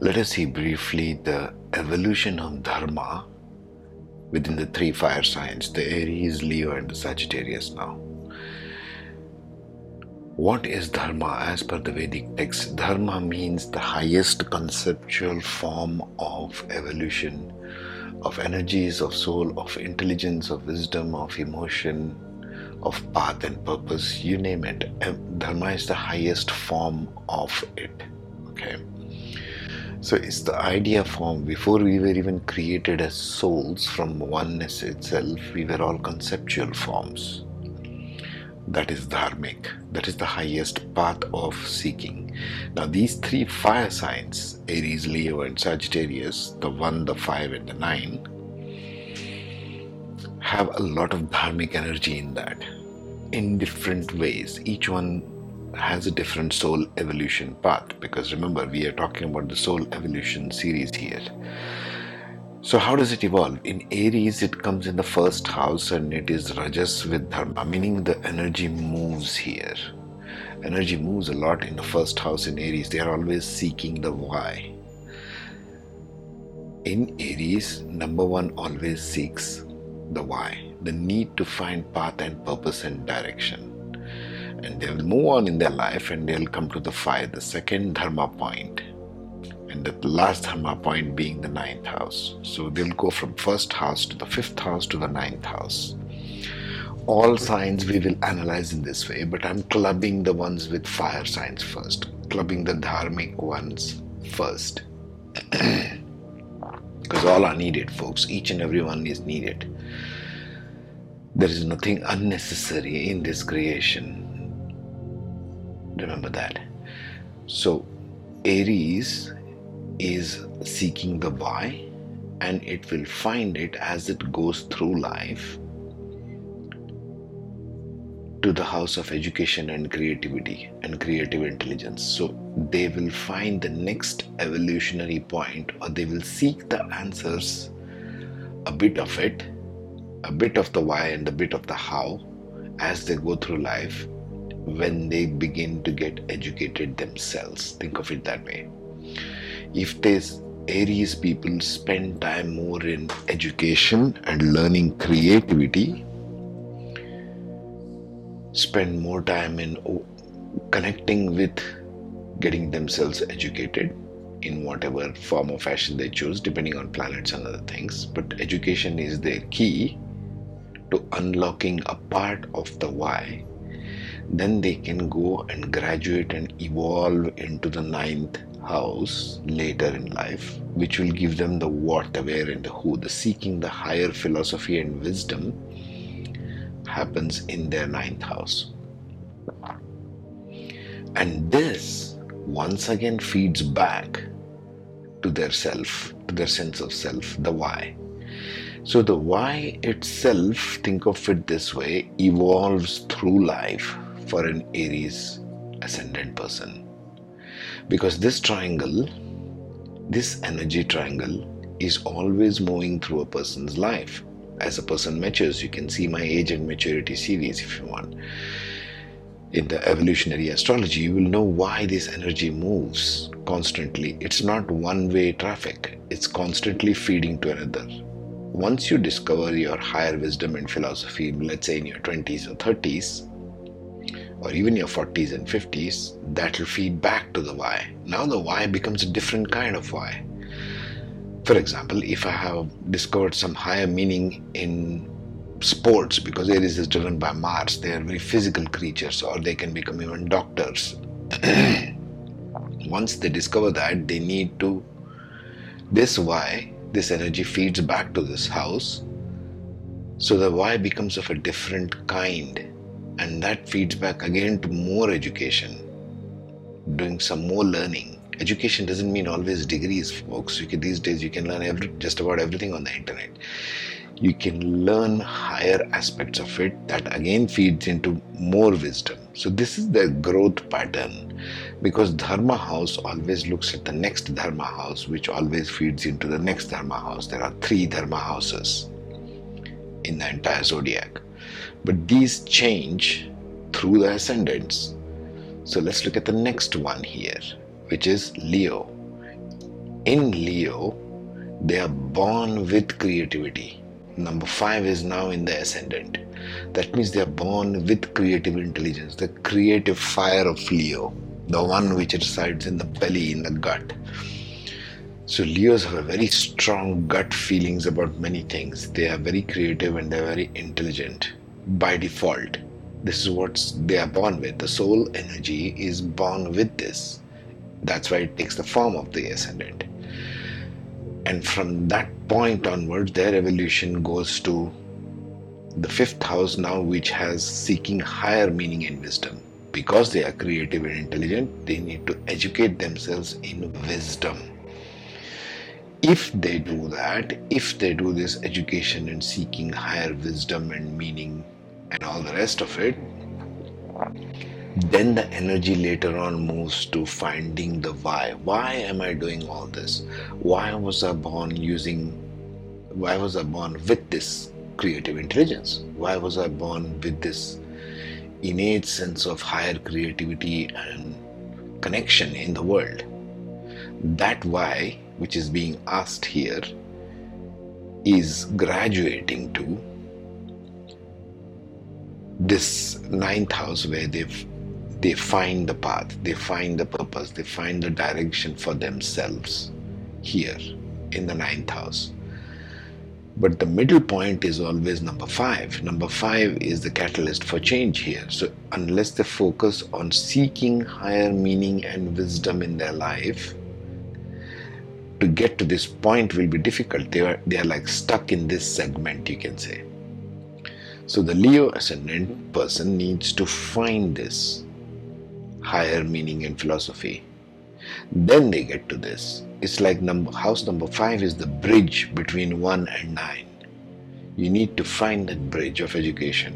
Let us see briefly the evolution of Dharma within the three fire signs the Aries, Leo, and the Sagittarius now. What is Dharma as per the Vedic text? Dharma means the highest conceptual form of evolution, of energies, of soul, of intelligence, of wisdom, of emotion, of path and purpose, you name it. Dharma is the highest form of it. Okay. So it's the idea form. Before we were even created as souls from oneness itself, we were all conceptual forms. That is dharmic. That is the highest path of seeking. Now these three fire signs aries leo and sagittarius the 1 the 5 and the 9 have a lot of dharmic energy in that in different ways. Each one has a different soul evolution path because remember we are talking about the soul evolution series here so, how does it evolve? In Aries, it comes in the first house and it is Rajas with Dharma, meaning the energy moves here. Energy moves a lot in the first house in Aries. They are always seeking the why. In Aries, number one always seeks the why, the need to find path and purpose and direction. And they will move on in their life and they'll come to the five, the second Dharma point and the last dharma point being the ninth house. So they'll go from first house to the fifth house to the ninth house. All signs we will analyze in this way, but I'm clubbing the ones with fire signs first, clubbing the dharmic ones first. because all are needed, folks. Each and every one is needed. There is nothing unnecessary in this creation. Remember that. So, Aries is seeking the why and it will find it as it goes through life to the house of education and creativity and creative intelligence. So they will find the next evolutionary point or they will seek the answers, a bit of it, a bit of the why and a bit of the how as they go through life when they begin to get educated themselves. Think of it that way if these Aries people spend time more in education and learning creativity, spend more time in connecting with getting themselves educated in whatever form or fashion they choose, depending on planets and other things. But education is their key to unlocking a part of the why. Then they can go and graduate and evolve into the ninth house later in life, which will give them the what, the where, and the who. The seeking the higher philosophy and wisdom happens in their ninth house. And this once again feeds back to their self, to their sense of self, the why. So, the why itself, think of it this way, evolves through life for an Aries ascendant person because this triangle, this energy triangle, is always moving through a person's life. As a person matures, you can see my age and maturity series if you want. In the evolutionary astrology, you will know why this energy moves constantly. It's not one way traffic, it's constantly feeding to another. Once you discover your higher wisdom and philosophy, let's say in your 20s or 30s, or even your 40s and 50s, that will feed back to the why. Now the why becomes a different kind of why. For example, if I have discovered some higher meaning in sports, because Aries is driven by Mars, they are very physical creatures, or they can become even doctors. Once they discover that, they need to. This why, this energy feeds back to this house. So the why becomes of a different kind and that feeds back again to more education. Doing some more learning. Education doesn't mean always degrees folks. You can, these days you can learn every, just about everything on the internet. You can learn higher aspects of it that again feeds into more wisdom. So this is the growth pattern. Because dharma house always looks at the next dharma house which always feeds into the next dharma house. There are three dharma houses in the entire zodiac but these change through the ascendants. So let's look at the next one here, which is Leo. In Leo, they are born with creativity. Number five is now in the ascendant. That means they are born with creative intelligence, the creative fire of Leo, the one which resides in the belly, in the gut. So Leos have very strong gut feelings about many things. They are very creative and they are very intelligent by default. This is what they are born with. The soul energy is born with this. That's why it takes the form of the ascendant. And from that point onwards, their evolution goes to the fifth house now, which has seeking higher meaning and wisdom. Because they are creative and intelligent, they need to educate themselves in wisdom. If they do that, if they do this education and seeking higher wisdom and meaning and all the rest of it, then the energy later on moves to finding the why. Why am I doing all this? Why was I born using, why was I born with this creative intelligence? Why was I born with this innate sense of higher creativity and connection in the world? That why, which is being asked here, is graduating to this ninth house where they've they find the path, they find the purpose, they find the direction for themselves here in the ninth house. But the middle point is always number five. Number five is the catalyst for change here. So, unless they focus on seeking higher meaning and wisdom in their life, to get to this point will be difficult. They are, they are like stuck in this segment, you can say. So, the Leo ascendant person needs to find this higher meaning and philosophy. Then they get to this. It's like number, house number five is the bridge between one and nine. You need to find that bridge of education.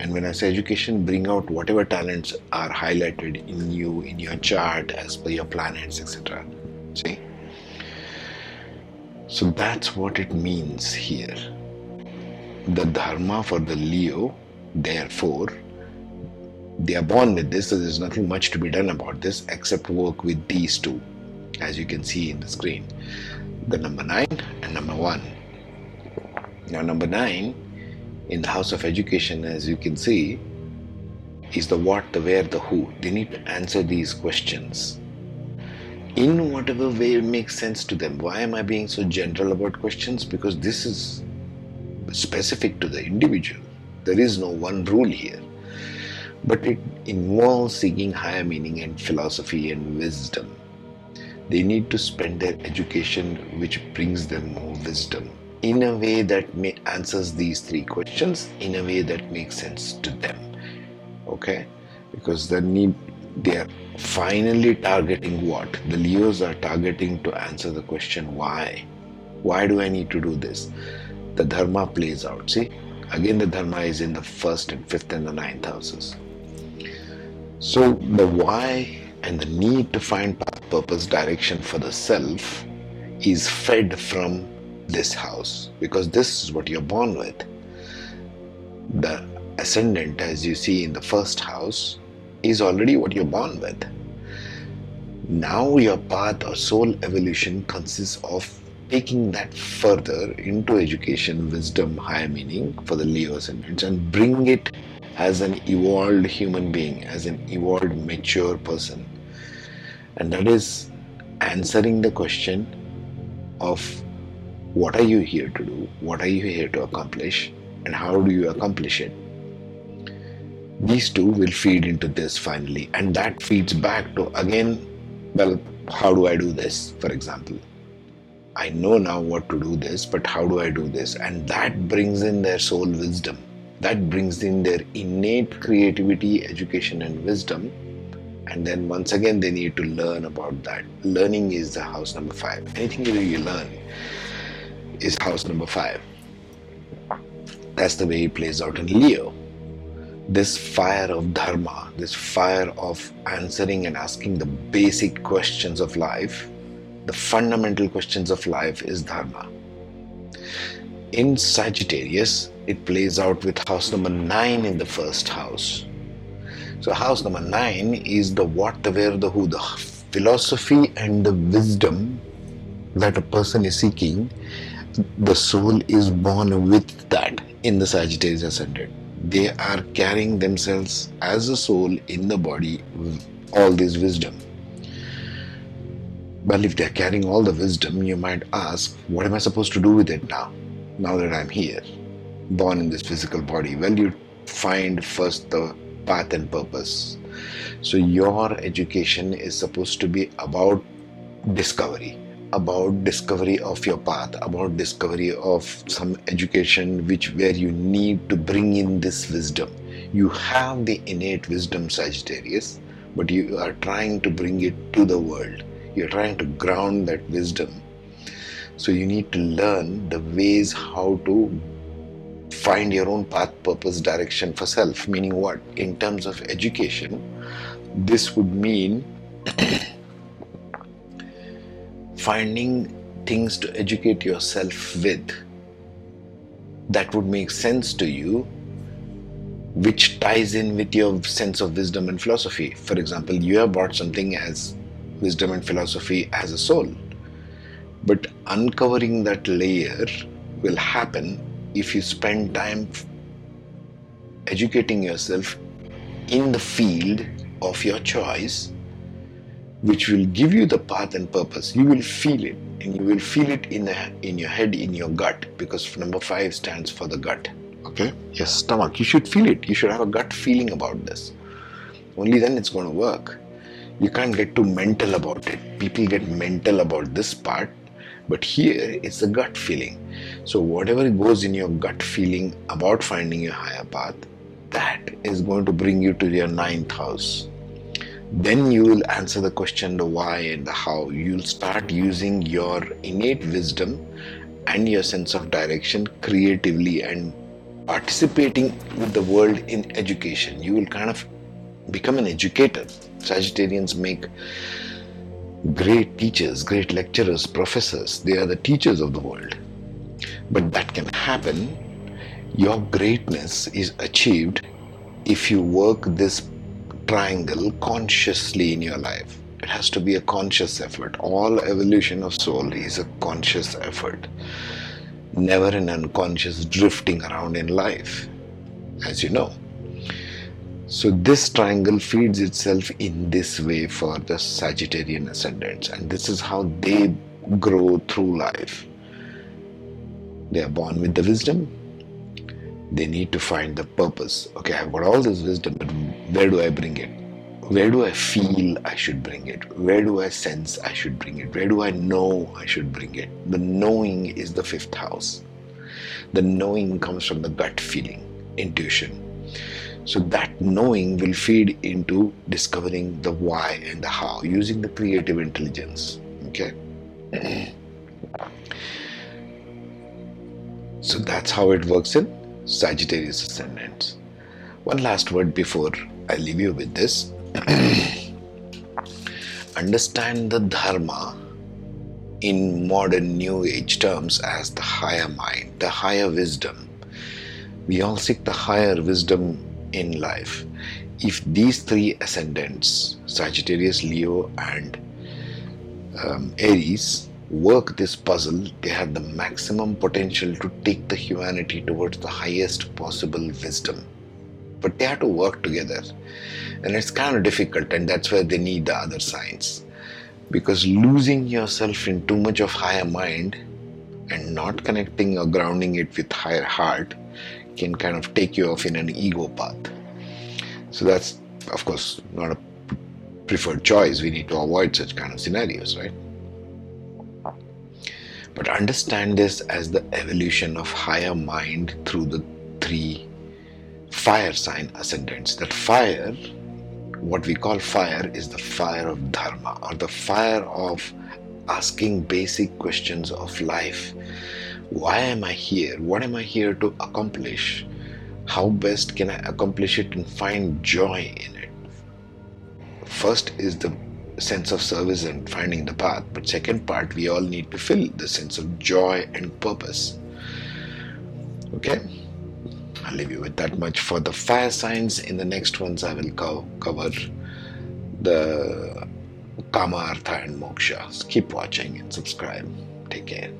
And when I say education, bring out whatever talents are highlighted in you, in your chart, as per your planets, etc. See? So that's what it means here. The Dharma for the Leo, therefore, they are born with this, so there's nothing much to be done about this except work with these two, as you can see in the screen the number 9 and number 1. Now, number 9 in the house of education, as you can see, is the what, the where, the who. They need to answer these questions in whatever way makes sense to them. Why am I being so general about questions? Because this is specific to the individual. There is no one rule here but it involves seeking higher meaning and philosophy and wisdom. They need to spend their education which brings them more wisdom in a way that may answers these three questions in a way that makes sense to them. Okay? Because the need they are finally targeting what? The Leos are targeting to answer the question why? Why do I need to do this? The Dharma plays out. See? Again, the Dharma is in the first and fifth and the ninth houses. So, the why and the need to find purpose, direction for the self is fed from this house because this is what you're born with. The ascendant, as you see in the first house, is already what you're born with. Now, your path or soul evolution consists of taking that further into education, wisdom, higher meaning for the Leo ascendants and bring it as an evolved human being, as an evolved mature person. And that is answering the question of what are you here to do, what are you here to accomplish, and how do you accomplish it. These two will feed into this finally, and that feeds back to again, well, how do I do this, for example? I know now what to do this, but how do I do this? And that brings in their soul wisdom that brings in their innate creativity, education, and wisdom. And then once again, they need to learn about that. Learning is the house number five. Anything you learn is house number five. That's the way it plays out in Leo. This fire of dharma, this fire of answering and asking the basic questions of life, the fundamental questions of life is dharma. In Sagittarius, it plays out with house number 9 in the first house. So, house number 9 is the what, the where, the who, the philosophy and the wisdom that a person is seeking, the soul is born with that in the Sagittarius ascendant. They are carrying themselves as a soul in the body, with all this wisdom. Well, if they're carrying all the wisdom, you might ask, what am I supposed to do with it now? Now that I'm here, born in this physical body? Well, you find first the path and purpose. So, your education is supposed to be about discovery about discovery of your path about discovery of some education which where you need to bring in this wisdom. You have the innate wisdom sagittarius but you are trying to bring it to the world. You're trying to ground that wisdom. So you need to learn the ways how to find your own path purpose direction for self. Meaning what? In terms of education this would mean finding things to educate yourself with that would make sense to you, which ties in with your sense of wisdom and philosophy. For example, you have brought something as wisdom and philosophy as a soul, but uncovering that layer will happen if you spend time educating yourself in the field of your choice which will give you the path and purpose. You will feel it, and you will feel it in the in your head, in your gut, because number five stands for the gut. Okay, your stomach. You should feel it. You should have a gut feeling about this. Only then it's going to work. You can't get too mental about it. People get mental about this part, but here it's a gut feeling. So whatever goes in your gut feeling about finding your higher path, that is going to bring you to your ninth house then you will answer the question the why and the how. You'll start using your innate wisdom and your sense of direction creatively and participating with the world in education. You will kind of become an educator. Sagittarians make great teachers great lecturers professors. They are the teachers of the world. But that can happen. Your greatness is achieved if you work this triangle consciously in your life. It has to be a conscious effort. All evolution of soul is a conscious effort, never an unconscious drifting around in life, as you know. So, this triangle feeds itself in this way for the Sagittarian ascendants, and this is how they grow through life. They are born with the wisdom, they need to find the purpose. Okay, I've got all this wisdom, but where do I bring it? Where do I feel I should bring it? Where do I sense I should bring it? Where do I know I should bring it? The knowing is the fifth house. The knowing comes from the gut feeling, intuition. So that knowing will feed into discovering the why and the how using the creative intelligence. Okay. so that's how it works in Sagittarius ascendants. One last word before I leave you with this. Understand the Dharma in modern New Age terms as the higher mind, the higher wisdom. We all seek the higher wisdom in life. If these three ascendants, Sagittarius, Leo, and um, Aries, work this puzzle, they have the maximum potential to take the humanity towards the highest possible wisdom. But they have to work together. And it's kind of difficult, and that's where they need the other science. Because losing yourself in too much of higher mind and not connecting or grounding it with higher heart can kind of take you off in an ego path. So that's, of course, not a preferred choice. We need to avoid such kind of scenarios, right? But understand this as the evolution of higher mind through the three fire sign ascendants. That fire, what we call fire, is the fire of dharma or the fire of asking basic questions of life. Why am I here? What am I here to accomplish? How best can I accomplish it and find joy in it? First is the sense of service and finding the path. But second part, we all need to fill the sense of joy and purpose. Okay, I'll leave you with that much for the fire signs. In the next ones, I will co- cover the Kama, Artha, and Moksha. Keep watching and subscribe. Take care.